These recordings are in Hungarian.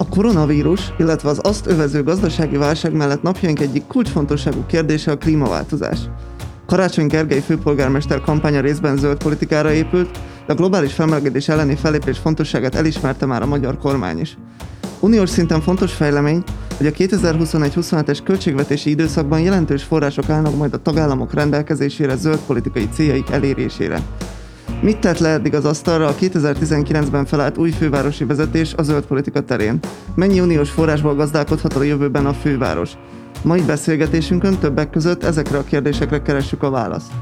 A koronavírus, illetve az azt övező gazdasági válság mellett napjaink egyik kulcsfontosságú kérdése a klímaváltozás. Karácsony Gergely főpolgármester kampánya részben zöld politikára épült, de a globális felmelegedés elleni felépés fontosságát elismerte már a magyar kormány is. Uniós szinten fontos fejlemény, hogy a 2021-27-es költségvetési időszakban jelentős források állnak majd a tagállamok rendelkezésére zöld politikai céljaik elérésére. Mit tett le eddig az asztalra a 2019-ben felállt új fővárosi vezetés a zöld politika terén? Mennyi uniós forrásból gazdálkodhat a jövőben a főváros? Mai beszélgetésünkön többek között ezekre a kérdésekre keressük a választ.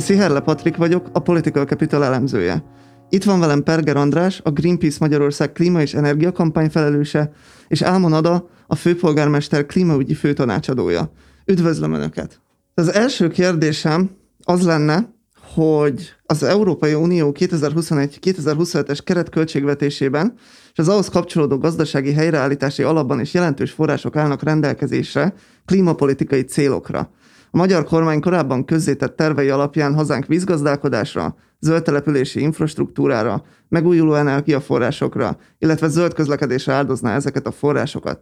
Sziherle Patrik vagyok, a Political Capital elemzője. Itt van velem Perger András, a Greenpeace Magyarország klíma és energiakampány felelőse, és Álmon Ada, a főpolgármester klímaügyi főtanácsadója. Üdvözlöm Önöket! Az első kérdésem az lenne, hogy az Európai Unió 2021-2027-es keretköltségvetésében és az ahhoz kapcsolódó gazdasági helyreállítási alapban is jelentős források állnak rendelkezésre klímapolitikai célokra. A magyar kormány korábban közzétett tervei alapján hazánk vízgazdálkodásra, zöld települési infrastruktúrára, megújuló energiaforrásokra, illetve zöld közlekedésre áldozná ezeket a forrásokat.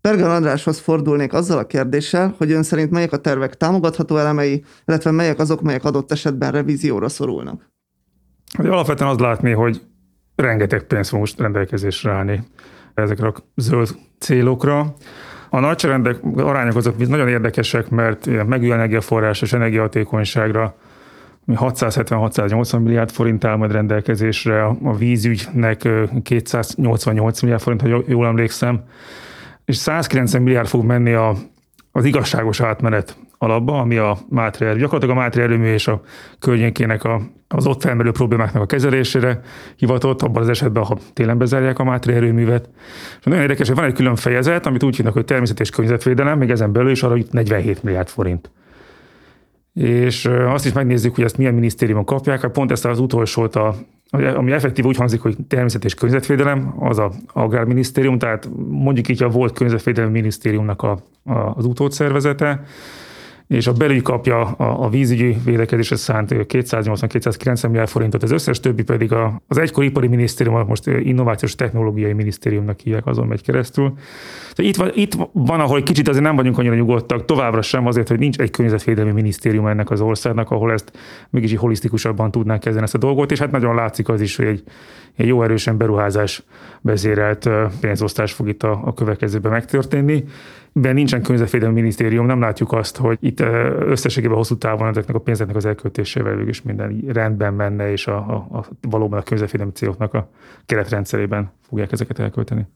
Pergal Andráshoz fordulnék azzal a kérdéssel, hogy ön szerint melyek a tervek támogatható elemei, illetve melyek azok, melyek adott esetben revízióra szorulnak. Hogy alapvetően az látni, hogy rengeteg pénz fog most rendelkezésre állni ezekre a zöld célokra. A nagyságrendek arányok azok nagyon érdekesek, mert megújuló energiaforrás és energiahatékonyságra 670-680 milliárd forint áll majd rendelkezésre, a vízügynek 288 milliárd forint, ha jól emlékszem, és 190 milliárd fog menni a, az igazságos átmenet alapba, ami a Mátré erő, gyakorlatilag a Mátré erőmű és a környékének a, az ott felmerülő problémáknak a kezelésére hivatott, abban az esetben, ha télen bezárják a Mátré erőművet. És nagyon érdekes, hogy van egy külön fejezet, amit úgy hívnak, hogy természet és környezetvédelem, még ezen belül is arra jut 47 milliárd forint. És azt is megnézzük, hogy ezt milyen minisztériumok kapják, hát pont ezt az utolsót a ami effektív úgy hangzik, hogy természet és környezetvédelem, az a agrárminisztérium, tehát mondjuk így a volt környezetvédelmi minisztériumnak a, a, az utódszervezete, és a belügy kapja a, a vízügyi védekezésre szánt 280-290 milliárd forintot, az összes többi pedig a, az egykori ipari minisztérium, most innovációs technológiai minisztériumnak hívják, azon megy keresztül. Tehát itt, van, itt van, ahol kicsit azért nem vagyunk annyira nyugodtak, továbbra sem azért, hogy nincs egy környezetvédelmi minisztérium ennek az országnak, ahol ezt mégis holisztikusabban tudnák kezdeni ezt a dolgot, és hát nagyon látszik az is, hogy egy, egy jó erősen beruházás vezérelt pénzosztás fog itt a, a következőben megtörténni de nincsen környezetvédelmi minisztérium, nem látjuk azt, hogy itt összességében hosszú távon ezeknek a pénzeknek az elköltésével is minden rendben menne, és a, a, a valóban a környezetvédelmi céloknak a keretrendszerében fogják ezeket elkölteni.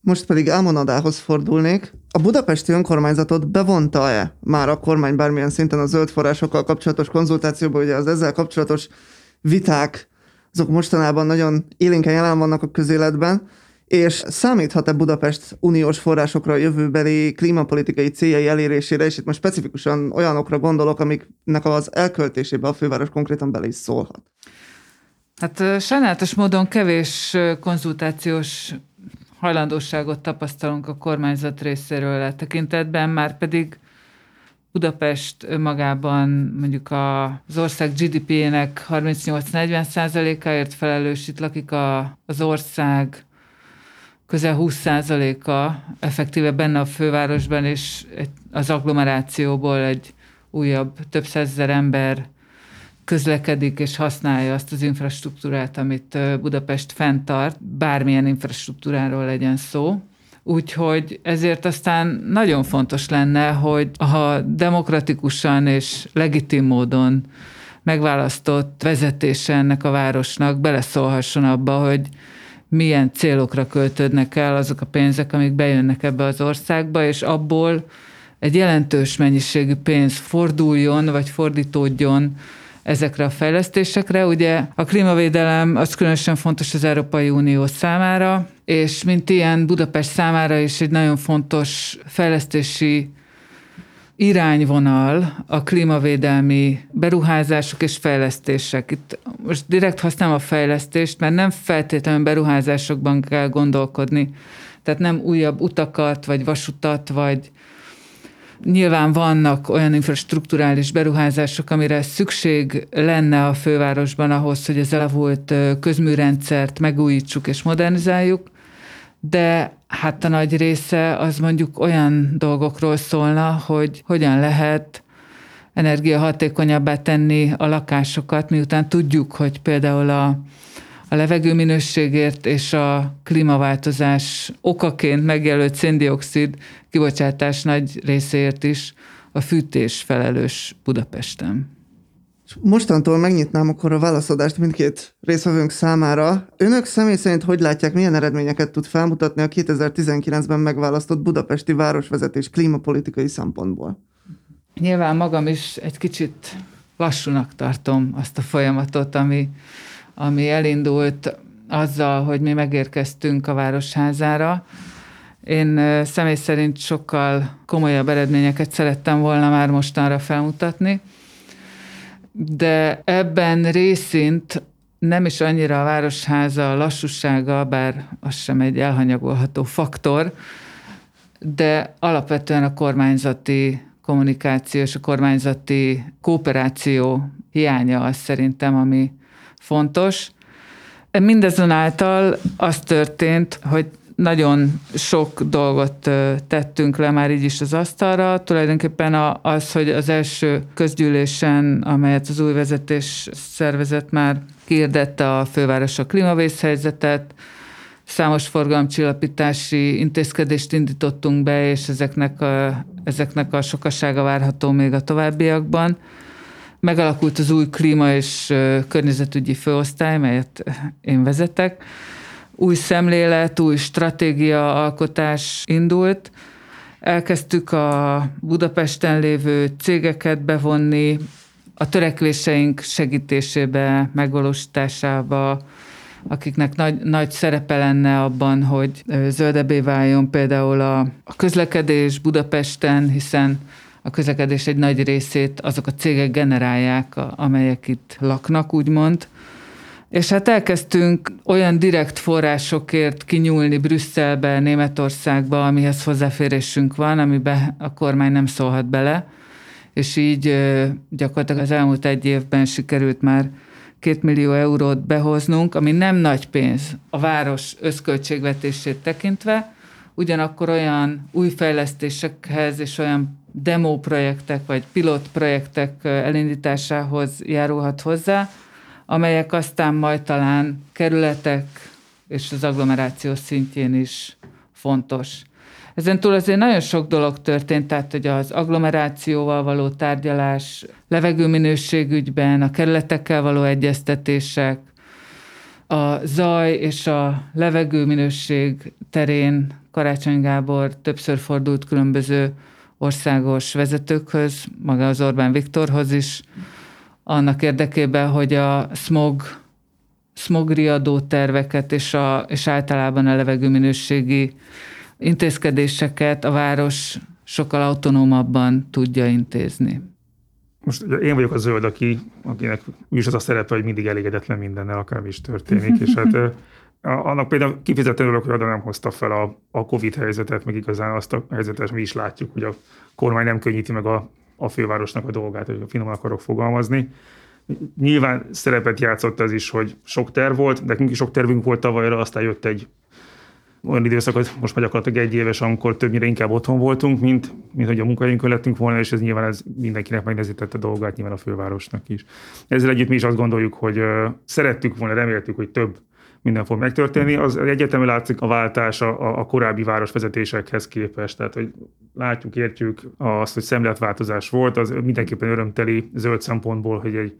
Most pedig Ámonadához fordulnék. A budapesti önkormányzatot bevonta-e már a kormány bármilyen szinten a zöld forrásokkal kapcsolatos konzultációba, ugye az ezzel kapcsolatos viták, azok mostanában nagyon élénken jelen vannak a közéletben, és számíthat-e Budapest uniós forrásokra a jövőbeli klímapolitikai céljai elérésére, és itt most specifikusan olyanokra gondolok, amiknek az elköltésébe a főváros konkrétan bele is szólhat? Hát sajnálatos módon kevés konzultációs hajlandóságot tapasztalunk a kormányzat részéről a tekintetben, már pedig Budapest magában mondjuk az ország GDP-nek 38-40 százalékáért felelős, itt lakik a, az ország közel 20%-a effektíve benne a fővárosban, és az agglomerációból egy újabb több százezer ember közlekedik és használja azt az infrastruktúrát, amit Budapest fenntart, bármilyen infrastruktúráról legyen szó. Úgyhogy ezért aztán nagyon fontos lenne, hogy ha demokratikusan és legitim módon megválasztott vezetése ennek a városnak beleszólhasson abba, hogy milyen célokra költődnek el azok a pénzek, amik bejönnek ebbe az országba, és abból egy jelentős mennyiségű pénz forduljon, vagy fordítódjon ezekre a fejlesztésekre. Ugye a klímavédelem az különösen fontos az Európai Unió számára, és mint ilyen Budapest számára is egy nagyon fontos fejlesztési irányvonal a klímavédelmi beruházások és fejlesztések. Itt most direkt használom a fejlesztést, mert nem feltétlenül beruházásokban kell gondolkodni. Tehát nem újabb utakat, vagy vasutat, vagy Nyilván vannak olyan infrastruktúrális beruházások, amire szükség lenne a fővárosban ahhoz, hogy az elavult közműrendszert megújítsuk és modernizáljuk, de hát a nagy része az mondjuk olyan dolgokról szólna, hogy hogyan lehet energiahatékonyabbá tenni a lakásokat, miután tudjuk, hogy például a, a levegő minőségért és a klímaváltozás okaként megjelölt széndiokszid kibocsátás nagy részéért is a fűtés felelős Budapesten. Mostantól megnyitnám akkor a válaszadást mindkét részvevőnk számára. Önök személy szerint hogy látják, milyen eredményeket tud felmutatni a 2019-ben megválasztott budapesti városvezetés klímapolitikai szempontból? Nyilván magam is egy kicsit lassúnak tartom azt a folyamatot, ami, ami elindult azzal, hogy mi megérkeztünk a Városházára. Én személy szerint sokkal komolyabb eredményeket szerettem volna már mostanra felmutatni de ebben részint nem is annyira a városháza lassúsága, bár az sem egy elhanyagolható faktor, de alapvetően a kormányzati kommunikáció és a kormányzati kooperáció hiánya az szerintem, ami fontos. Mindezonáltal az történt, hogy nagyon sok dolgot tettünk le már így is az asztalra. Tulajdonképpen az, hogy az első közgyűlésen, amelyet az új vezetés szervezet már kiirdette a főváros a klímavészhelyzetet, számos forgalomcsillapítási intézkedést indítottunk be, és ezeknek a, ezeknek a sokasága várható még a továbbiakban. Megalakult az új klíma és környezetügyi főosztály, melyet én vezetek, új szemlélet, új stratégia alkotás indult. Elkezdtük a Budapesten lévő cégeket bevonni, a törekvéseink segítésébe, megvalósításába, akiknek nagy, nagy szerepe lenne abban, hogy zöldebbé váljon például a, a közlekedés Budapesten, hiszen a közlekedés egy nagy részét azok a cégek generálják, amelyek itt laknak, úgymond. És hát elkezdtünk olyan direkt forrásokért kinyúlni Brüsszelbe, Németországba, amihez hozzáférésünk van, amiben a kormány nem szólhat bele, és így gyakorlatilag az elmúlt egy évben sikerült már két millió eurót behoznunk, ami nem nagy pénz a város összköltségvetését tekintve, ugyanakkor olyan új fejlesztésekhez és olyan demo projektek vagy pilot projektek elindításához járulhat hozzá, amelyek aztán majd talán kerületek és az agglomeráció szintjén is fontos. Ezen túl azért nagyon sok dolog történt, tehát hogy az agglomerációval való tárgyalás, levegőminőségügyben, a kerületekkel való egyeztetések, a zaj és a levegőminőség terén Karácsony Gábor többször fordult különböző országos vezetőkhöz, maga az Orbán Viktorhoz is, annak érdekében, hogy a smog, smogriadó terveket és, a, és általában a levegőminőségi intézkedéseket a város sokkal autonómabban tudja intézni. Most én vagyok a zöld, aki, akinek is az a szerepe, hogy mindig elégedetlen mindennel, akármi is történik, és hát annak például kifejezetten örülök, hogy oda nem hozta fel a, a Covid helyzetet, meg igazán azt a helyzetet mi is látjuk, hogy a kormány nem könnyíti meg a a fővárosnak a dolgát, hogy finoman akarok fogalmazni. Nyilván szerepet játszott az is, hogy sok terv volt, nekünk is sok tervünk volt tavalyra, aztán jött egy olyan időszak, hogy most már gyakorlatilag egy éves, amikor többnyire inkább otthon voltunk, mint, mint hogy a munkahelyünkön lettünk volna, és ez nyilván ez mindenkinek megnehezítette a dolgát, nyilván a fővárosnak is. Ezzel együtt mi is azt gondoljuk, hogy szerettük volna, reméltük, hogy több minden fog megtörténni. Az egyetemű látszik a váltás a, a korábbi városvezetésekhez képest. Tehát, hogy látjuk, értjük azt, hogy szemléletváltozás volt, az mindenképpen örömteli zöld szempontból, hogy egy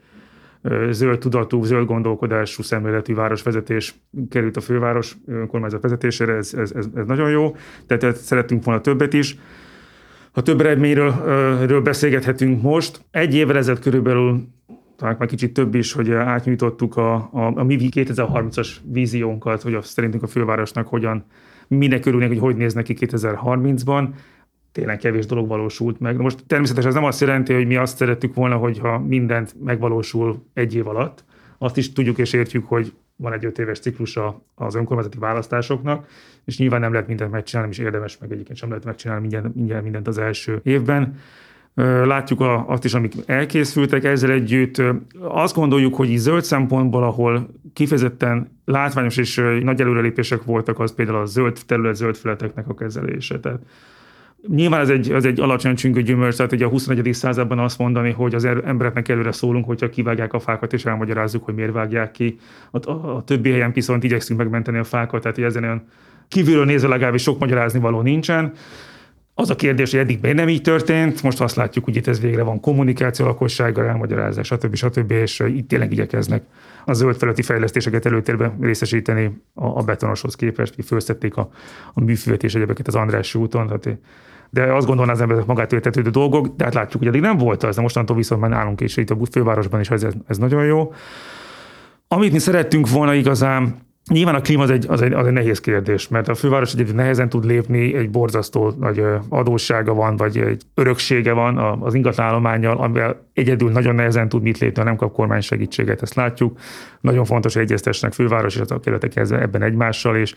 zöld tudatú, zöld gondolkodású szemléletű városvezetés került a főváros önkormányzat vezetésére, ez, ez, ez, ez nagyon jó, tehát szerettünk volna többet is. Ha több eredményről beszélgethetünk most, egy évvel ezelőtt körülbelül talán már kicsit több is, hogy átnyújtottuk a, a, a mi 2030-as víziónkat, hogy azt szerintünk a fővárosnak hogyan, minek örülnék, hogy hogy néz neki 2030-ban. Tényleg kevés dolog valósult meg. Most természetesen ez nem azt jelenti, hogy mi azt szerettük volna, hogyha mindent megvalósul egy év alatt. Azt is tudjuk és értjük, hogy van egy öt éves ciklusa az önkormányzati választásoknak, és nyilván nem lehet mindent megcsinálni, és érdemes meg egyébként sem lehet megcsinálni mindent, mindent, mindent az első évben. Látjuk a, azt is, amik elkészültek ezzel együtt. Azt gondoljuk, hogy így zöld szempontból, ahol kifejezetten látványos és nagy előrelépések voltak, az például a zöld terület, zöld feleteknek a kezelése. Tehát Nyilván ez egy, ez egy alacsony csüngő gyümölcs, tehát ugye a 21. században azt mondani, hogy az er, embereknek előre szólunk, hogyha kivágják a fákat, és elmagyarázzuk, hogy miért vágják ki. A, a, a többi helyen viszont igyekszünk megmenteni a fákat, tehát ezen olyan kívülről nézve legalábbis sok magyarázni való nincsen. Az a kérdés, hogy eddig nem így történt, most azt látjuk, hogy itt ez végre van kommunikáció lakossággal, elmagyarázás, stb. stb. és itt tényleg igyekeznek a zöld felületi fejlesztéseket előtérben részesíteni a, a betonoshoz képest, hogy felszették a, a műfüvet és egyebeket az András úton, tehát de azt gondolná az emberek magát értetődő dolgok, de hát látjuk, hogy eddig nem volt az, de mostantól viszont már nálunk is, itt a fővárosban is ez, ez nagyon jó. Amit mi szerettünk volna igazán, Nyilván a klíma az egy, az, egy, az egy nehéz kérdés, mert a főváros egyébként nehezen tud lépni, egy borzasztó nagy adóssága van, vagy egy öröksége van az ingatlanállományjal, amivel egyedül nagyon nehezen tud mit lépni, ha nem kap kormány segítséget, ezt látjuk. Nagyon fontos, hogy egyeztessenek főváros és a kerületek ebben egymással, és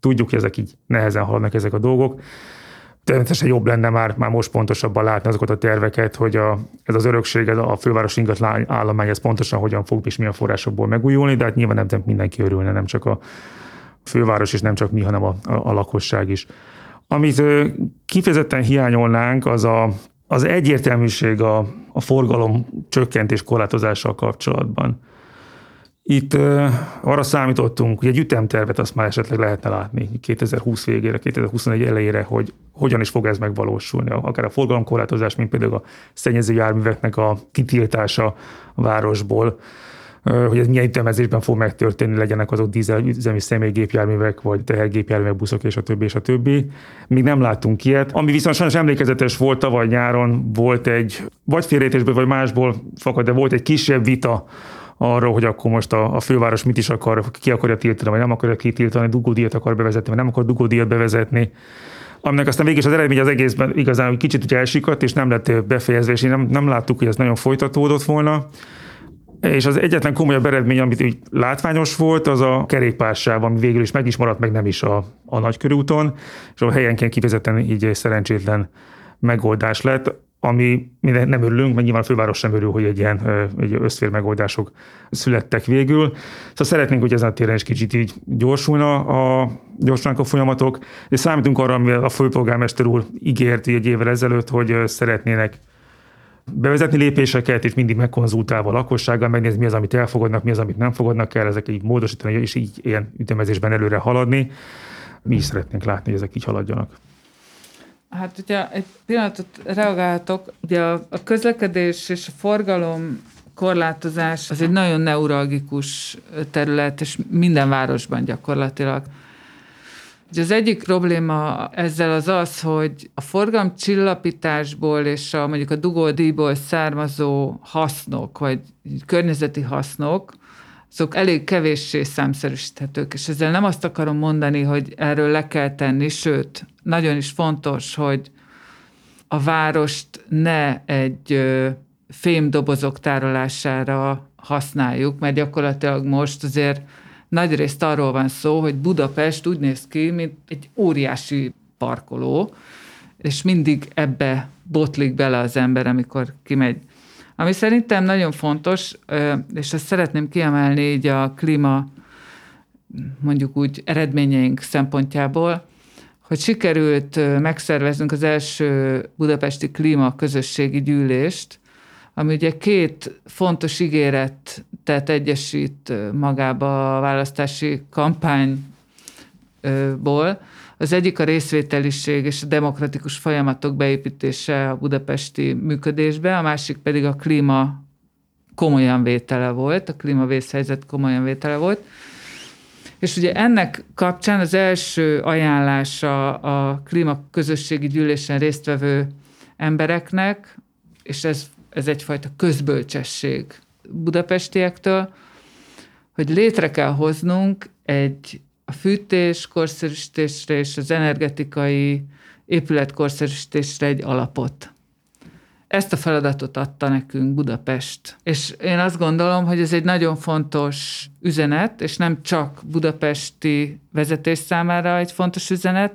tudjuk, hogy ezek így nehezen haladnak ezek a dolgok. Természetesen jobb lenne már, már most pontosabban látni azokat a terveket, hogy a, ez az örökség, ez a főváros ingatlan állomány, ez pontosan hogyan fog és milyen forrásokból megújulni, de hát nyilván nem mindenki örülne, nem csak a főváros, és nem csak mi, hanem a, a, a lakosság is. Amit kifejezetten hiányolnánk, az a, az egyértelműség a, a forgalom csökkentés korlátozással kapcsolatban. Itt uh, arra számítottunk, hogy egy ütemtervet azt már esetleg lehetne látni 2020 végére, 2021 elejére, hogy hogyan is fog ez megvalósulni. Akár a forgalomkorlátozás, mint például a szennyező járműveknek a kitiltása a városból, uh, hogy ez milyen ütemezésben fog megtörténni, legyenek azok dízelüzemi személygépjárművek, vagy tehergépjárművek, buszok, és a többi, és a többi. Még nem láttunk ilyet. Ami viszont sajnos emlékezetes volt tavaly nyáron, volt egy, vagy félrejtésből, vagy másból fakad, de volt egy kisebb vita arról, hogy akkor most a, a főváros mit is akar, ki akarja tiltani, vagy nem akarja kitiltani, dugódíjat akar bevezetni, vagy nem akar dugódíjat bevezetni aminek aztán végig az eredmény az egészben igazán hogy kicsit ugye elsikadt, és nem lett befejezve, és nem, nem láttuk, hogy ez nagyon folytatódott volna. És az egyetlen komolyabb eredmény, amit így látványos volt, az a kerékpársáv, ami végül is meg is maradt, meg nem is a, a nagykörúton, és a helyenként kifejezetten így szerencsétlen megoldás lett ami nem örülünk, mert nyilván a főváros sem örül, hogy egy ilyen egy összfér megoldások születtek végül. Szóval szeretnénk, hogy ezen a téren is kicsit így gyorsulna a, gyorsulnak a folyamatok, és számítunk arra, amivel a főpolgármester úr ígért egy évvel ezelőtt, hogy szeretnének bevezetni lépéseket, és mindig megkonzultálva a lakossággal, megnézni, mi az, amit elfogadnak, mi az, amit nem fogadnak el, ezek így módosítani, és így ilyen ütemezésben előre haladni. Mi is szeretnénk látni, hogy ezek így haladjanak. Hát ugye egy pillanatot reagáltok, ugye a, a közlekedés és a forgalom korlátozás az egy nagyon neuralgikus terület, és minden városban gyakorlatilag. Ugye az egyik probléma ezzel az az, hogy a forgalom csillapításból és a, mondjuk a dugódíjból származó hasznok, vagy környezeti hasznok, azok elég kevéssé számszerűsíthetők, és ezzel nem azt akarom mondani, hogy erről le kell tenni, sőt, nagyon is fontos, hogy a várost ne egy fémdobozok tárolására használjuk, mert gyakorlatilag most azért nagyrészt arról van szó, hogy Budapest úgy néz ki, mint egy óriási parkoló, és mindig ebbe botlik bele az ember, amikor kimegy ami szerintem nagyon fontos, és ezt szeretném kiemelni így a klíma mondjuk úgy eredményeink szempontjából, hogy sikerült megszerveznünk az első budapesti klíma közösségi gyűlést, ami ugye két fontos ígéretet egyesít magába a választási kampányból. Az egyik a részvételiség és a demokratikus folyamatok beépítése a budapesti működésbe, a másik pedig a klíma komolyan vétele volt, a klímavészhelyzet komolyan vétele volt. És ugye ennek kapcsán az első ajánlása a klíma közösségi gyűlésen résztvevő embereknek, és ez, ez egyfajta közbölcsesség budapestiektől, hogy létre kell hoznunk egy a fűtés korszerűsítésre és az energetikai épületkorszerűsítésre egy alapot. Ezt a feladatot adta nekünk Budapest. És én azt gondolom, hogy ez egy nagyon fontos üzenet, és nem csak budapesti vezetés számára egy fontos üzenet,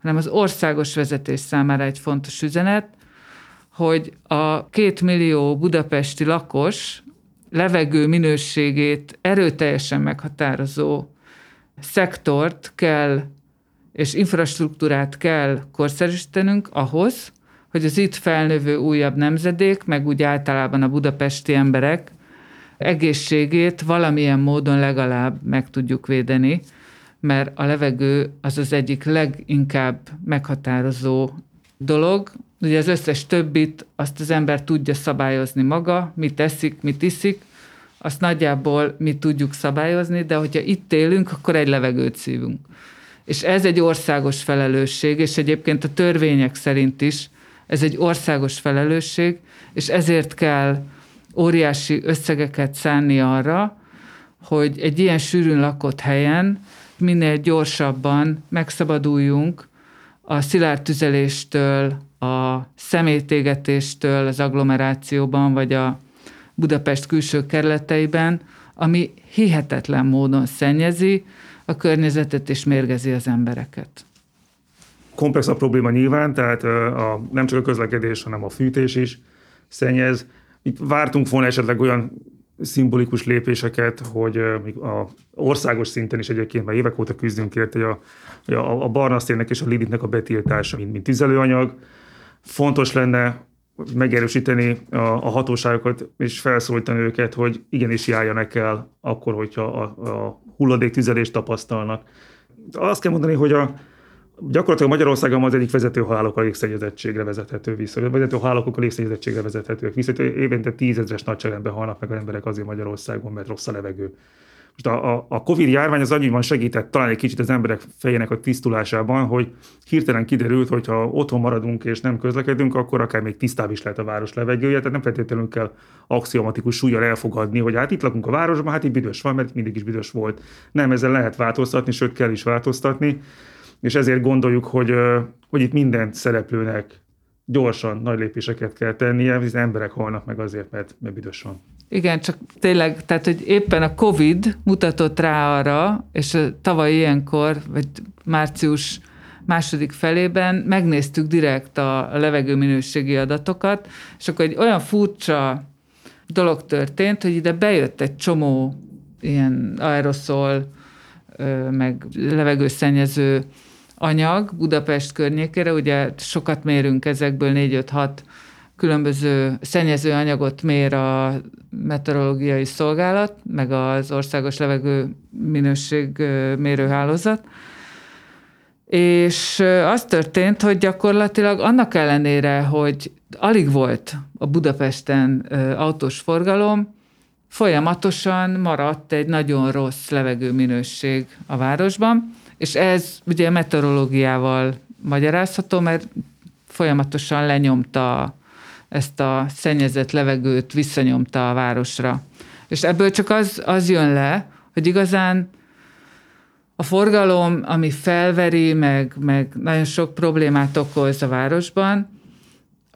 hanem az országos vezetés számára egy fontos üzenet, hogy a két millió budapesti lakos levegő minőségét erőteljesen meghatározó szektort kell és infrastruktúrát kell korszerűsítenünk ahhoz, hogy az itt felnövő újabb nemzedék, meg úgy általában a budapesti emberek egészségét valamilyen módon legalább meg tudjuk védeni, mert a levegő az az egyik leginkább meghatározó dolog. Ugye az összes többit azt az ember tudja szabályozni maga, mit eszik, mit iszik, azt nagyjából mi tudjuk szabályozni, de hogyha itt élünk, akkor egy levegőt szívunk. És ez egy országos felelősség, és egyébként a törvények szerint is ez egy országos felelősség, és ezért kell óriási összegeket szánni arra, hogy egy ilyen sűrűn lakott helyen minél gyorsabban megszabaduljunk a szilárd tüzeléstől, a szemétégetéstől az agglomerációban, vagy a Budapest külső kerületeiben, ami hihetetlen módon szennyezi a környezetet és mérgezi az embereket. Komplex a probléma nyilván, tehát a, nem csak a közlekedés, hanem a fűtés is szennyez. Itt vártunk volna esetleg olyan szimbolikus lépéseket, hogy a országos szinten is egyébként már évek óta küzdünk érte, hogy a, a, a barnasztének és a liditnek a betiltása, mint, mint tüzelőanyag. Fontos lenne megerősíteni a, a hatóságokat, és felszólítani őket, hogy igenis járjanak el akkor, hogyha a, a hulladéktüzelést tapasztalnak. Azt kell mondani, hogy a, gyakorlatilag Magyarországon az egyik vezető halálok a légszennyezettségre vezethető vissza. A vezető halálok a légszennyezettségre vezethetőek vissza. Évente tízezres nagyságrendben halnak meg az emberek azért Magyarországon, mert rossz a levegő. Most a, a, a Covid járvány az annyiban segített talán egy kicsit az emberek fejének a tisztulásában, hogy hirtelen kiderült, hogy ha otthon maradunk és nem közlekedünk, akkor akár még tisztább is lehet a város levegője, tehát nem feltétlenül kell axiomatikus súlyjal elfogadni, hogy hát itt lakunk a városban, hát itt büdös van, mert mindig is büdös volt. Nem, ezzel lehet változtatni, sőt kell is változtatni, és ezért gondoljuk, hogy, hogy itt minden szereplőnek gyorsan nagy lépéseket kell tennie, hiszen emberek halnak meg azért, mert, mert büdös van. Igen, csak tényleg, tehát, hogy éppen a COVID mutatott rá arra, és tavaly ilyenkor, vagy március második felében megnéztük direkt a levegő minőségi adatokat, és akkor egy olyan furcsa dolog történt, hogy ide bejött egy csomó ilyen aeroszol, meg levegőszennyező anyag Budapest környékére, ugye sokat mérünk ezekből, 4-5-6 különböző szennyező anyagot mér a meteorológiai szolgálat, meg az országos levegő minőség mérőhálózat. És az történt, hogy gyakorlatilag annak ellenére, hogy alig volt a Budapesten autós forgalom, folyamatosan maradt egy nagyon rossz levegőminőség a városban, és ez ugye meteorológiával magyarázható, mert folyamatosan lenyomta ezt a szennyezett levegőt, visszanyomta a városra. És ebből csak az, az jön le, hogy igazán a forgalom, ami felveri, meg, meg nagyon sok problémát okoz a városban,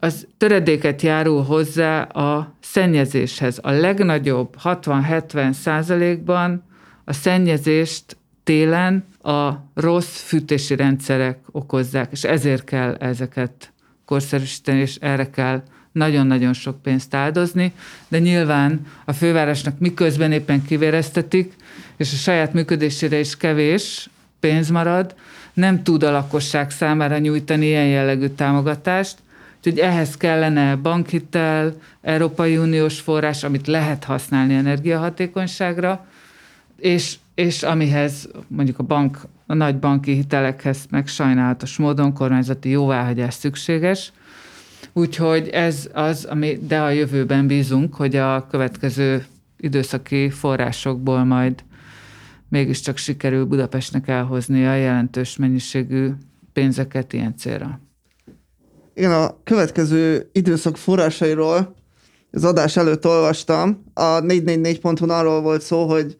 az töredéket járul hozzá a szennyezéshez. A legnagyobb 60-70 százalékban a szennyezést télen a rossz fűtési rendszerek okozzák, és ezért kell ezeket korszerűsíteni, és erre kell nagyon-nagyon sok pénzt áldozni, de nyilván a fővárosnak miközben éppen kivéreztetik, és a saját működésére is kevés pénz marad, nem tud a lakosság számára nyújtani ilyen jellegű támogatást, úgyhogy ehhez kellene bankhitel, Európai Uniós forrás, amit lehet használni energiahatékonyságra, és, és amihez mondjuk a bank, a nagy banki hitelekhez meg sajnálatos módon kormányzati jóváhagyás szükséges, Úgyhogy ez az, ami, de a jövőben bízunk, hogy a következő időszaki forrásokból majd mégiscsak sikerül Budapestnek elhozni a jelentős mennyiségű pénzeket ilyen célra. Igen, a következő időszak forrásairól az adás előtt olvastam. A 444 ponton arról volt szó, hogy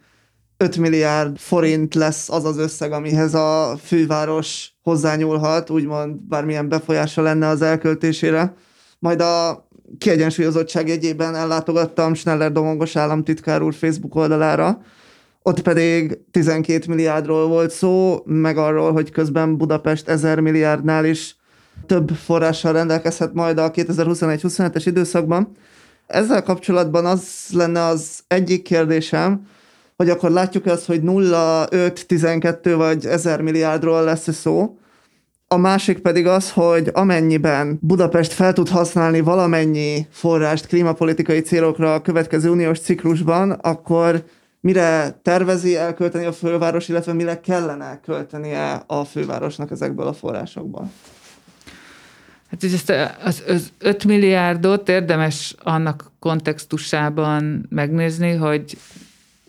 5 milliárd forint lesz az az összeg, amihez a főváros hozzányúlhat, úgymond bármilyen befolyása lenne az elköltésére. Majd a kiegyensúlyozottság jegyében ellátogattam Schneller Domongos államtitkár úr Facebook oldalára, ott pedig 12 milliárdról volt szó, meg arról, hogy közben Budapest 1000 milliárdnál is több forrással rendelkezhet majd a 2021-27-es időszakban. Ezzel kapcsolatban az lenne az egyik kérdésem, hogy akkor látjuk azt, hogy 0, 5, 12 vagy 1000 milliárdról lesz szó, a másik pedig az, hogy amennyiben Budapest fel tud használni valamennyi forrást klímapolitikai célokra a következő uniós ciklusban, akkor mire tervezi elkölteni a főváros, illetve mire kellene költenie a fővárosnak ezekből a forrásokból? Hát ugye ezt az, az 5 milliárdot érdemes annak kontextusában megnézni, hogy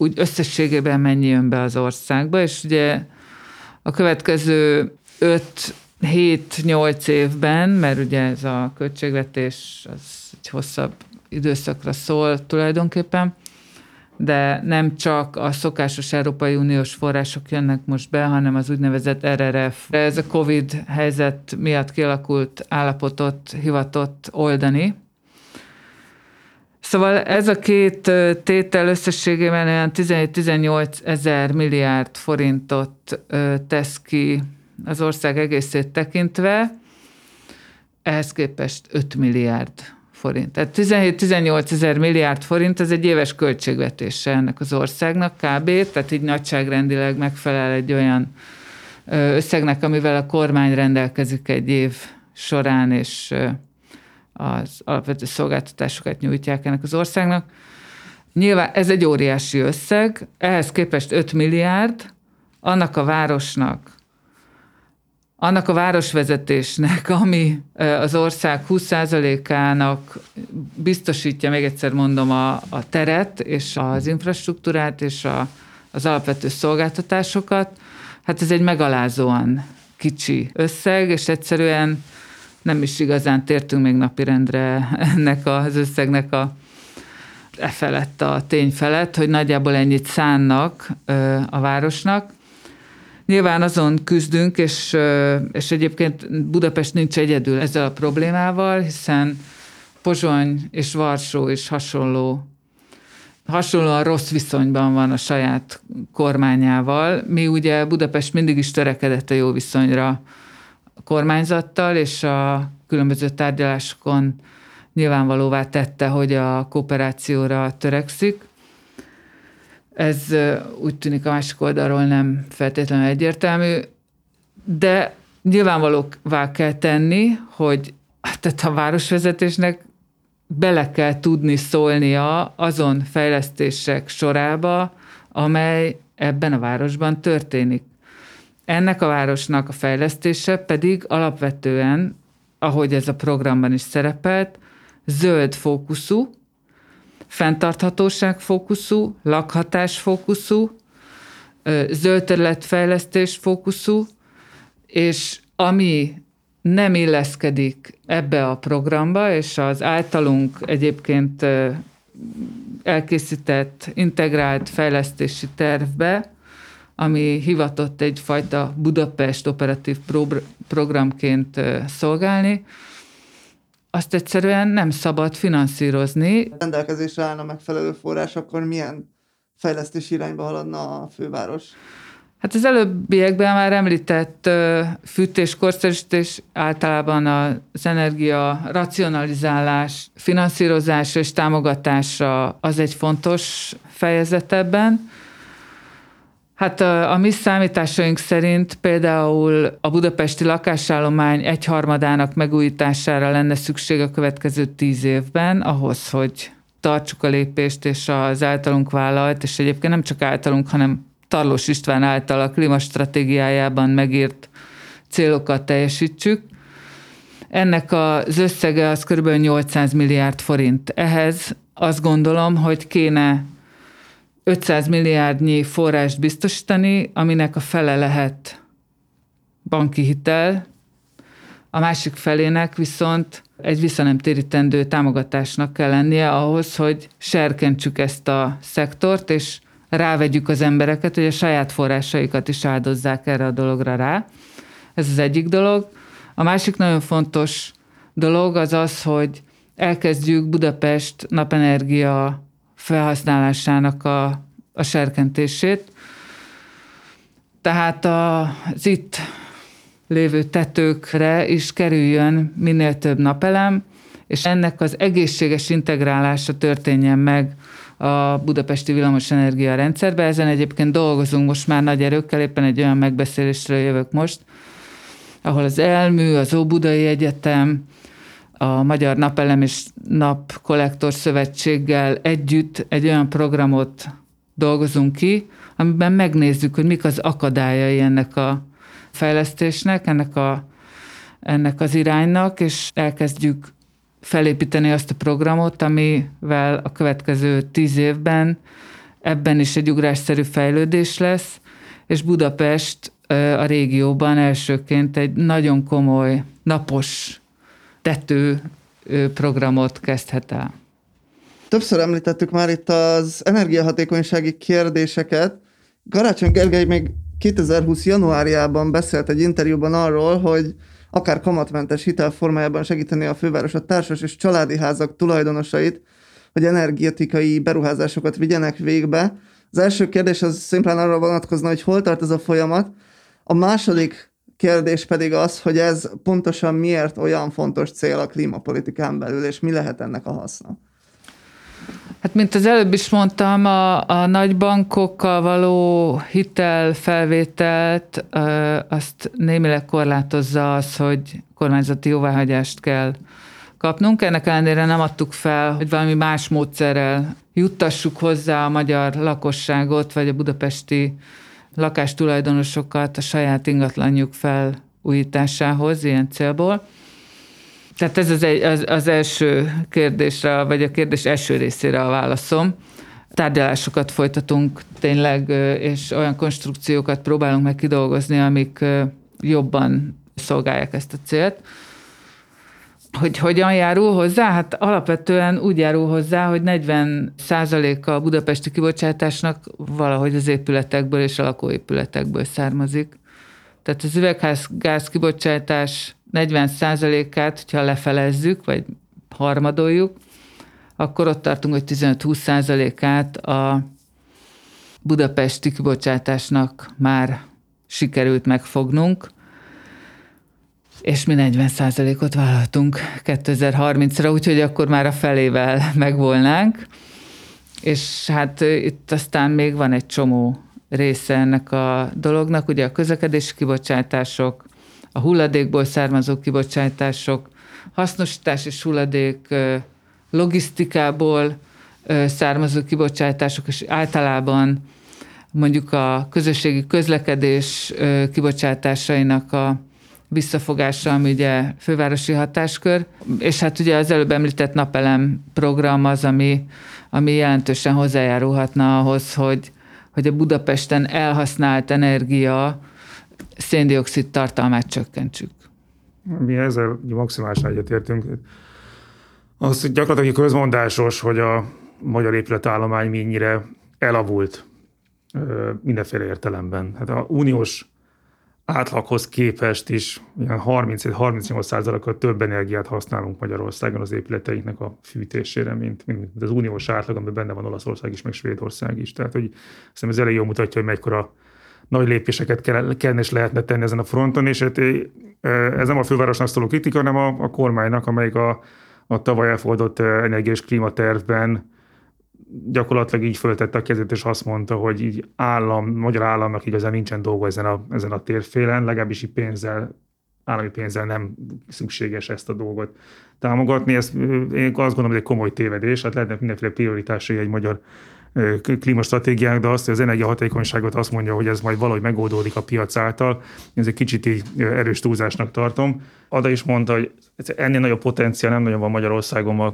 úgy összességében mennyi jön be az országba, és ugye a következő 5 7-8 évben, mert ugye ez a költségvetés az egy hosszabb időszakra szól tulajdonképpen, de nem csak a szokásos Európai Uniós források jönnek most be, hanem az úgynevezett RRF. Ez a COVID helyzet miatt kialakult állapotot hivatott oldani. Szóval ez a két tétel összességében olyan 17-18 ezer milliárd forintot tesz ki az ország egészét tekintve, ehhez képest 5 milliárd forint. Tehát 17-18 ezer milliárd forint, ez egy éves költségvetése ennek az országnak kb. Tehát így nagyságrendileg megfelel egy olyan összegnek, amivel a kormány rendelkezik egy év során, és az alapvető szolgáltatásokat nyújtják ennek az országnak. Nyilván ez egy óriási összeg, ehhez képest 5 milliárd, annak a városnak, annak a városvezetésnek, ami az ország 20%-ának biztosítja, még egyszer mondom, a, a teret és az infrastruktúrát és a, az alapvető szolgáltatásokat, hát ez egy megalázóan kicsi összeg, és egyszerűen nem is igazán tértünk még napirendre ennek az összegnek a e felett, a tény felett, hogy nagyjából ennyit szánnak a városnak. Nyilván azon küzdünk, és, és egyébként Budapest nincs egyedül ezzel a problémával, hiszen Pozsony és Varsó is hasonló hasonlóan rossz viszonyban van a saját kormányával. Mi ugye Budapest mindig is törekedett a jó viszonyra kormányzattal, és a különböző tárgyalásokon nyilvánvalóvá tette, hogy a kooperációra törekszik. Ez úgy tűnik a másik oldalról nem feltétlenül egyértelmű, de nyilvánvalóvá kell tenni, hogy tehát a városvezetésnek bele kell tudni szólnia azon fejlesztések sorába, amely ebben a városban történik. Ennek a városnak a fejlesztése pedig alapvetően, ahogy ez a programban is szerepelt, zöld fókuszú, fenntarthatóság fókuszú, lakhatás fókuszú, zöld területfejlesztés fókuszú, és ami nem illeszkedik ebbe a programba, és az általunk egyébként elkészített integrált fejlesztési tervbe, ami hivatott egyfajta Budapest operatív programként szolgálni, azt egyszerűen nem szabad finanszírozni. Rendelkezésre állna megfelelő forrás, akkor milyen fejlesztési irányba haladna a főváros? Hát az előbbiekben már említett fűtés, korszerűsítés általában az energia racionalizálás, finanszírozása és támogatása az egy fontos fejezet ebben. Hát a, a mi számításaink szerint például a budapesti lakásállomány egyharmadának megújítására lenne szükség a következő tíz évben, ahhoz, hogy tartsuk a lépést, és az általunk vállalt, és egyébként nem csak általunk, hanem Tarlós István által a klímastratégiájában megírt célokat teljesítsük. Ennek az összege az kb. 800 milliárd forint. Ehhez azt gondolom, hogy kéne 500 milliárdnyi forrást biztosítani, aminek a fele lehet banki hitel, a másik felének viszont egy visszanemtérítendő támogatásnak kell lennie ahhoz, hogy serkentsük ezt a szektort, és rávegyük az embereket, hogy a saját forrásaikat is áldozzák erre a dologra rá. Ez az egyik dolog. A másik nagyon fontos dolog az az, hogy elkezdjük Budapest napenergia felhasználásának a, a serkentését. Tehát az itt lévő tetőkre is kerüljön minél több napelem, és ennek az egészséges integrálása történjen meg a budapesti villamosenergia rendszerbe. Ezen egyébként dolgozunk most már nagy erőkkel, éppen egy olyan megbeszélésről jövök most, ahol az Elmű, az Óbudai Egyetem, a Magyar Napelem és Napkollektor Szövetséggel együtt egy olyan programot dolgozunk ki, amiben megnézzük, hogy mik az akadályai ennek a fejlesztésnek, ennek, a, ennek az iránynak, és elkezdjük felépíteni azt a programot, amivel a következő tíz évben ebben is egy ugrásszerű fejlődés lesz, és Budapest a régióban elsőként egy nagyon komoly napos tető programot kezdhet el. Többször említettük már itt az energiahatékonysági kérdéseket. Garácsony Gergely még 2020. januárjában beszélt egy interjúban arról, hogy akár kamatmentes hitel formájában segíteni a főváros a társas és családi házak tulajdonosait, hogy energetikai beruházásokat vigyenek végbe. Az első kérdés az szimplán arra vonatkozna, hogy hol tart ez a folyamat. A második kérdés pedig az, hogy ez pontosan miért olyan fontos cél a klímapolitikán belül, és mi lehet ennek a haszna. Hát, mint az előbb is mondtam, a, a nagy bankokkal való hitelfelvételt azt némileg korlátozza az, hogy kormányzati jóváhagyást kell kapnunk. Ennek ellenére nem adtuk fel, hogy valami más módszerrel juttassuk hozzá a magyar lakosságot, vagy a budapesti lakástulajdonosokat a saját ingatlanjuk felújításához ilyen célból. Tehát ez az, egy, az, az első kérdésre, vagy a kérdés első részére a válaszom. Tárgyalásokat folytatunk tényleg, és olyan konstrukciókat próbálunk meg kidolgozni, amik jobban szolgálják ezt a célt. Hogy hogyan járul hozzá? Hát alapvetően úgy járul hozzá, hogy 40% a budapesti kibocsátásnak valahogy az épületekből és a lakóépületekből származik. Tehát az üvegházgáz kibocsátás 40%-át, hogyha lefelezzük, vagy harmadoljuk, akkor ott tartunk, hogy 15-20%-át a budapesti kibocsátásnak már sikerült megfognunk, és mi 40%-ot vállaltunk 2030-ra, úgyhogy akkor már a felével megvolnánk. És hát itt aztán még van egy csomó része ennek a dolognak, ugye a közlekedési kibocsátások, a hulladékból származó kibocsátások, hasznosítás és hulladék logisztikából származó kibocsátások, és általában mondjuk a közösségi közlekedés kibocsátásainak a visszafogása, ami ugye fővárosi hatáskör, és hát ugye az előbb említett napelem program az, ami, ami jelentősen hozzájárulhatna ahhoz, hogy, hogy a Budapesten elhasznált energia széndiokszid tartalmát csökkentsük. Mi ezzel maximálisan egyetértünk. Az gyakorlatilag közmondásos, hogy a magyar épületállomány mennyire elavult mindenféle értelemben. Hát a uniós átlaghoz képest is 37-38 kal több energiát használunk Magyarországon az épületeinknek a fűtésére, mint, mint az uniós átlag, amiben benne van Olaszország is, meg Svédország is. Tehát, hogy szerintem ez elég jól mutatja, hogy mekkora nagy lépéseket kell, kellene és lehetne tenni ezen a fronton, és hát ez nem a fővárosnak szóló kritika, hanem a, a kormánynak, amelyik a, a tavaly elfogadott energia és klímatervben gyakorlatilag így föltette a kezét, és azt mondta, hogy így állam, magyar államnak igazán nincsen dolga ezen a, ezen a térfélen, legalábbis így pénzzel, állami pénzzel nem szükséges ezt a dolgot támogatni. Ezt, én azt gondolom, hogy egy komoly tévedés, hát lehetnek mindenféle prioritásai egy magyar klímastratégiánk, de azt, hogy az energiahatékonyságot azt mondja, hogy ez majd valahogy megoldódik a piac által, ez egy kicsit így erős túlzásnak tartom. Ada is mondta, hogy ennél nagyobb potenciál nem nagyon van Magyarországon a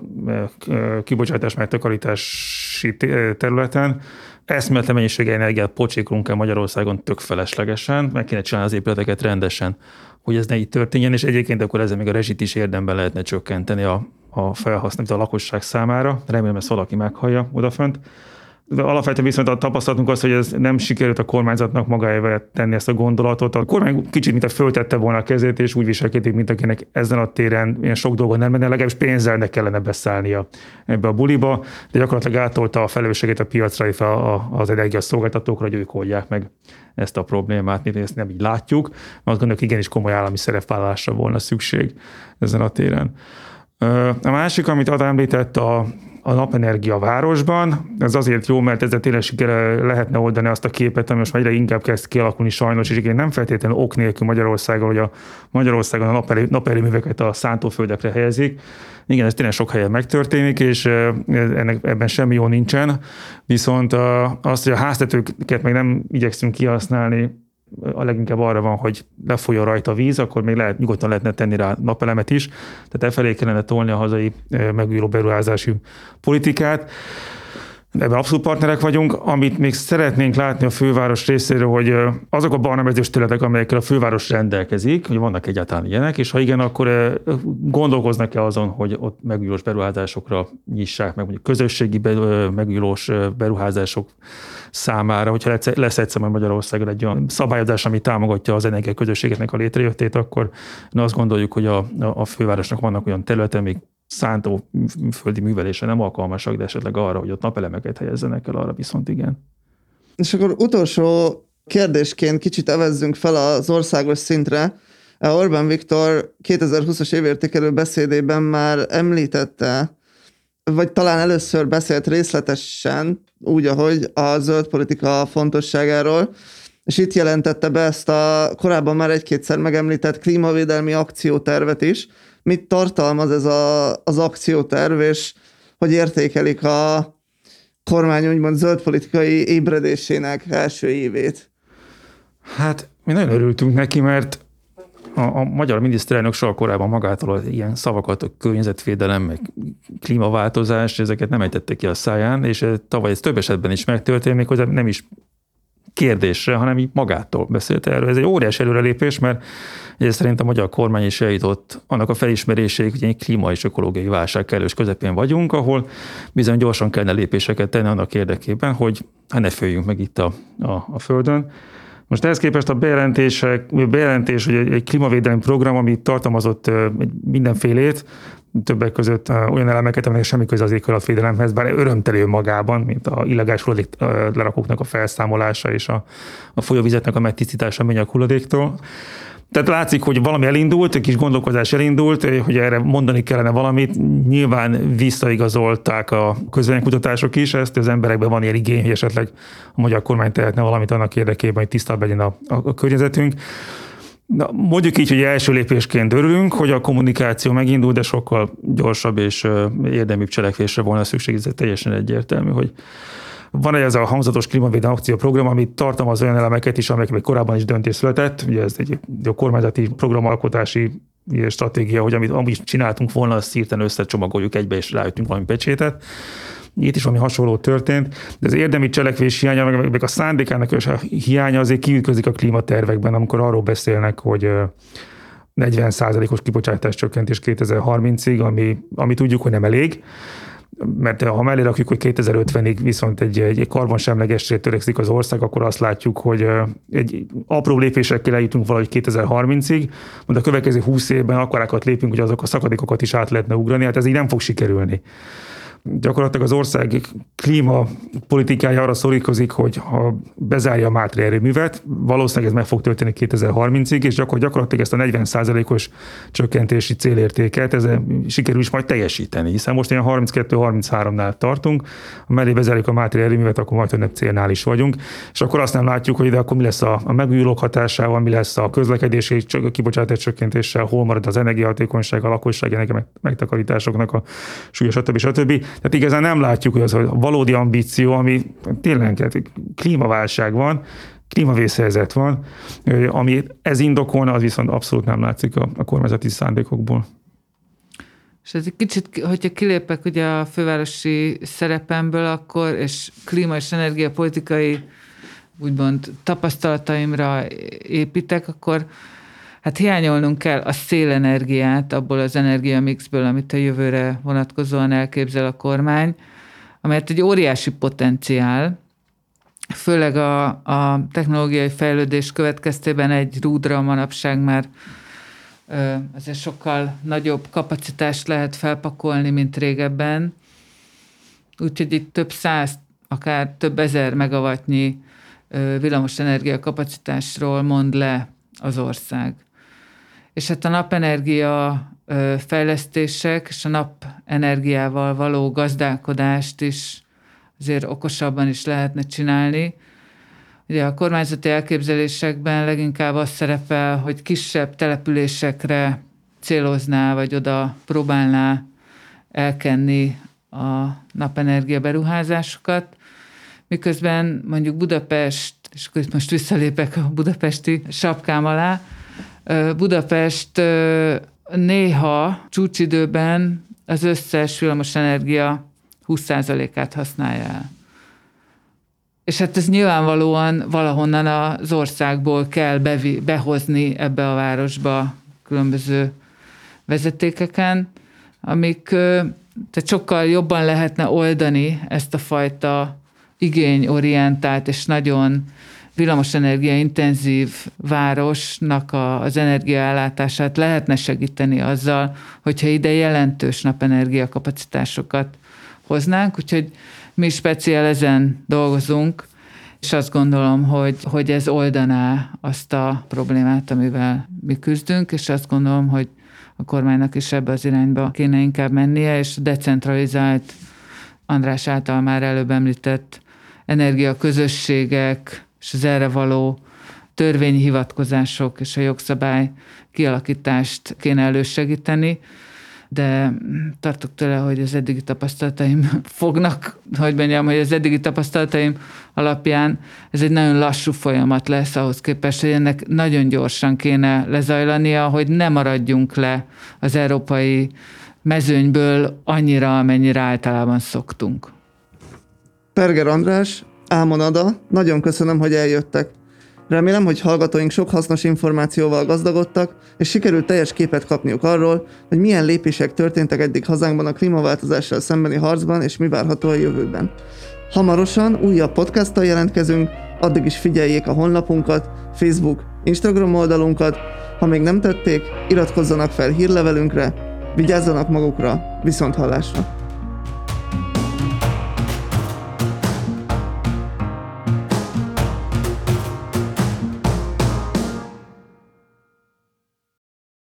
kibocsátás megtakarítási területen. Eszméletlen mennyisége energiát pocsékolunk el Magyarországon tök feleslegesen, meg kéne csinálni az épületeket rendesen, hogy ez ne így történjen, és egyébként akkor ezzel még a rezsit is érdemben lehetne csökkenteni a, a felhasználat a lakosság számára. Remélem, ezt valaki meghallja odafönt. Alapvetően viszont a tapasztalatunk az, hogy ez nem sikerült a kormányzatnak magáével tenni ezt a gondolatot. A kormány kicsit, mint a föltette volna a kezét, és úgy viselkedik, mint akinek ezen a téren ilyen sok dolgon nem menne, legalábbis pénzzel ne kellene beszállnia ebbe a buliba, de gyakorlatilag átolta a felelősséget a piacra, illetve az energiaszolgáltatókra, hogy ők oldják meg ezt a problémát. Mi ezt nem így látjuk, mert azt gondoljuk, igenis komoly állami szerepvállalásra volna szükség ezen a téren. A másik, amit Ad említett, a, a napenergia városban. Ez azért jó, mert ezzel tényleg lehetne oldani azt a képet, ami most egyre inkább kezd kialakulni sajnos, és igen, nem feltétlenül ok nélkül Magyarországon, hogy a Magyarországon a naperőműveket a szántóföldekre helyezik. Igen, ez tényleg sok helyen megtörténik, és ennek, ebben semmi jó nincsen. Viszont azt, hogy a háztetőket meg nem igyekszünk kihasználni, a leginkább arra van, hogy lefolyjon rajta a víz, akkor még lehet, nyugodtan lehetne tenni rá napelemet is, tehát e felé kellene tolni a hazai megújuló beruházási politikát. Ebben abszolút partnerek vagyunk. Amit még szeretnénk látni a főváros részéről, hogy azok a barnamezős területek, amelyekkel a főváros rendelkezik, hogy vannak egyáltalán ilyenek, és ha igen, akkor gondolkoznak-e azon, hogy ott megújulós beruházásokra nyissák meg, mondjuk közösségi megújulós beruházások számára, hogyha lesz egyszer majd Magyarországon egy olyan szabályozás, ami támogatja az energiaközösségeknek a létrejöttét, akkor na azt gondoljuk, hogy a, a fővárosnak vannak olyan területe, szántó földi művelése nem alkalmasak, de esetleg arra, hogy ott napelemeket helyezzenek el, arra viszont igen. És akkor utolsó kérdésként kicsit evezzünk fel az országos szintre. Orbán Viktor 2020-as évértékelő beszédében már említette, vagy talán először beszélt részletesen, úgy, ahogy a zöld politika fontosságáról, és itt jelentette be ezt a korábban már egy-kétszer megemlített klímavédelmi akciótervet is, mit tartalmaz ez a, az akcióterv, és hogy értékelik a kormány úgymond zöld politikai ébredésének első évét? Hát mi nagyon örültünk neki, mert a, a magyar miniszterelnök soha korábban magától ilyen szavakat, a környezetvédelem, meg klímaváltozás, ezeket nem ejtette ki a száján, és tavaly ez több esetben is megtörténik, hogy nem is kérdésre, hanem így magától beszélt erről. Ez egy óriási előrelépés, mert ez szerint a magyar kormány is eljutott annak a felismeréséig, hogy egy klíma és ökológiai válság kellős közepén vagyunk, ahol bizony gyorsan kellene lépéseket tenni annak érdekében, hogy hát ne följünk meg itt a, a, a Földön. Most ehhez képest a bejelentések, bejelentés, hogy egy, egy klímavédelmi program, ami tartalmazott mindenfélét, többek között olyan elemeket, amelyek semmi köze az éghajlatvédelemhez, bár örömtelő magában, mint a illegális hulladék lerakóknak a felszámolása és a, a folyóvizetnek a megtisztítása a hulladéktól. Tehát látszik, hogy valami elindult, egy kis gondolkozás elindult, hogy erre mondani kellene valamit. Nyilván visszaigazolták a közvéleménykutatások is ezt, az emberekben van ilyen igény, hogy esetleg a magyar kormány tehetne valamit annak érdekében, hogy tisztább legyen a, a környezetünk. Na, mondjuk így, hogy első lépésként örülünk, hogy a kommunikáció megindul, de sokkal gyorsabb és érdemibb cselekvésre volna szükség, ez teljesen egyértelmű, hogy van egy ez a hangzatos klímavédelmi akcióprogram, ami tartalmaz olyan elemeket is, amelyek még korábban is döntés született. Ugye ez egy, egy kormányzati programalkotási stratégia, hogy amit amúgy csináltunk volna, azt hirtelen összecsomagoljuk egybe, és rájöttünk valami pecsétet. Itt is valami hasonló történt, de az érdemi cselekvés hiánya, meg, meg a szándékának a hiánya azért kiütközik a klímatervekben, amikor arról beszélnek, hogy 40%-os kibocsátás csökkentés 2030-ig, ami, ami tudjuk, hogy nem elég, mert ha mellé rakjuk, hogy 2050-ig viszont egy, egy karbonsemlegessé törekszik az ország, akkor azt látjuk, hogy egy apró lépésekkel eljutunk valahogy 2030-ig, de a következő 20 évben akkorákat lépünk, hogy azok a szakadékokat is át lehetne ugrani, hát ez így nem fog sikerülni gyakorlatilag az ország klímapolitikája arra szorítkozik, hogy ha bezárja a Mátré erőművet, valószínűleg ez meg fog történni 2030-ig, és gyakor, gyakorlatilag ezt a 40%-os csökkentési célértéket ez sikerül is majd teljesíteni, hiszen most ilyen 32-33-nál tartunk, ha mellé bezárjuk a Mátré erőművet, akkor majd több célnál is vagyunk, és akkor azt nem látjuk, hogy ide akkor mi lesz a, a megújulók hatásával, mi lesz a közlekedési kibocsátás csökkentéssel, hol marad az energiahatékonyság, a lakosság megtakarításoknak a súlya, stb. stb. Tehát igazán nem látjuk, hogy az a valódi ambíció, ami tényleg hát klímaválság van, klímavészhelyzet van, ami ez indokolna, az viszont abszolút nem látszik a, a kormányzati szándékokból. És ez egy kicsit, hogyha kilépek ugye a fővárosi szerepemből akkor, és klíma és energiapolitikai úgymond tapasztalataimra építek, akkor hát hiányolnunk kell a szélenergiát abból az energiamixből, amit a jövőre vonatkozóan elképzel a kormány, amelyet egy óriási potenciál, főleg a, a technológiai fejlődés következtében egy rúdra manapság már ö, azért sokkal nagyobb kapacitást lehet felpakolni, mint régebben. Úgyhogy itt több száz, akár több ezer megawattnyi villamosenergia kapacitásról mond le az ország. És hát a napenergia fejlesztések és a napenergiával való gazdálkodást is azért okosabban is lehetne csinálni. Ugye a kormányzati elképzelésekben leginkább az szerepel, hogy kisebb településekre célozná, vagy oda próbálná elkenni a napenergia beruházásokat, miközben mondjuk Budapest, és akkor itt most visszalépek a budapesti sapkám alá, Budapest néha csúcsidőben az összes energia 20%-át használja el. És hát ez nyilvánvalóan valahonnan az országból kell bevi, behozni ebbe a városba különböző vezetékeken, amik tehát sokkal jobban lehetne oldani ezt a fajta igényorientált és nagyon villamosenergia intenzív városnak a, az energiaellátását lehetne segíteni azzal, hogyha ide jelentős napenergia kapacitásokat hoznánk, úgyhogy mi speciál ezen dolgozunk, és azt gondolom, hogy, hogy ez oldaná azt a problémát, amivel mi küzdünk, és azt gondolom, hogy a kormánynak is ebbe az irányba kéne inkább mennie, és decentralizált, András által már előbb említett energiaközösségek és az erre való törvényi hivatkozások és a jogszabály kialakítást kéne elősegíteni, de tartok tőle, hogy az eddigi tapasztalataim fognak, hogy mondjam, hogy az eddigi tapasztalataim alapján ez egy nagyon lassú folyamat lesz ahhoz képest, hogy ennek nagyon gyorsan kéne lezajlania, hogy ne maradjunk le az európai mezőnyből annyira, amennyire általában szoktunk. Perger András, Ámon Ada, nagyon köszönöm, hogy eljöttek. Remélem, hogy hallgatóink sok hasznos információval gazdagodtak, és sikerült teljes képet kapniuk arról, hogy milyen lépések történtek eddig hazánkban a klímaváltozással szembeni harcban, és mi várható a jövőben. Hamarosan újabb podcasttal jelentkezünk, addig is figyeljék a honlapunkat, Facebook, Instagram oldalunkat, ha még nem tették, iratkozzanak fel hírlevelünkre, vigyázzanak magukra, viszont hallásra!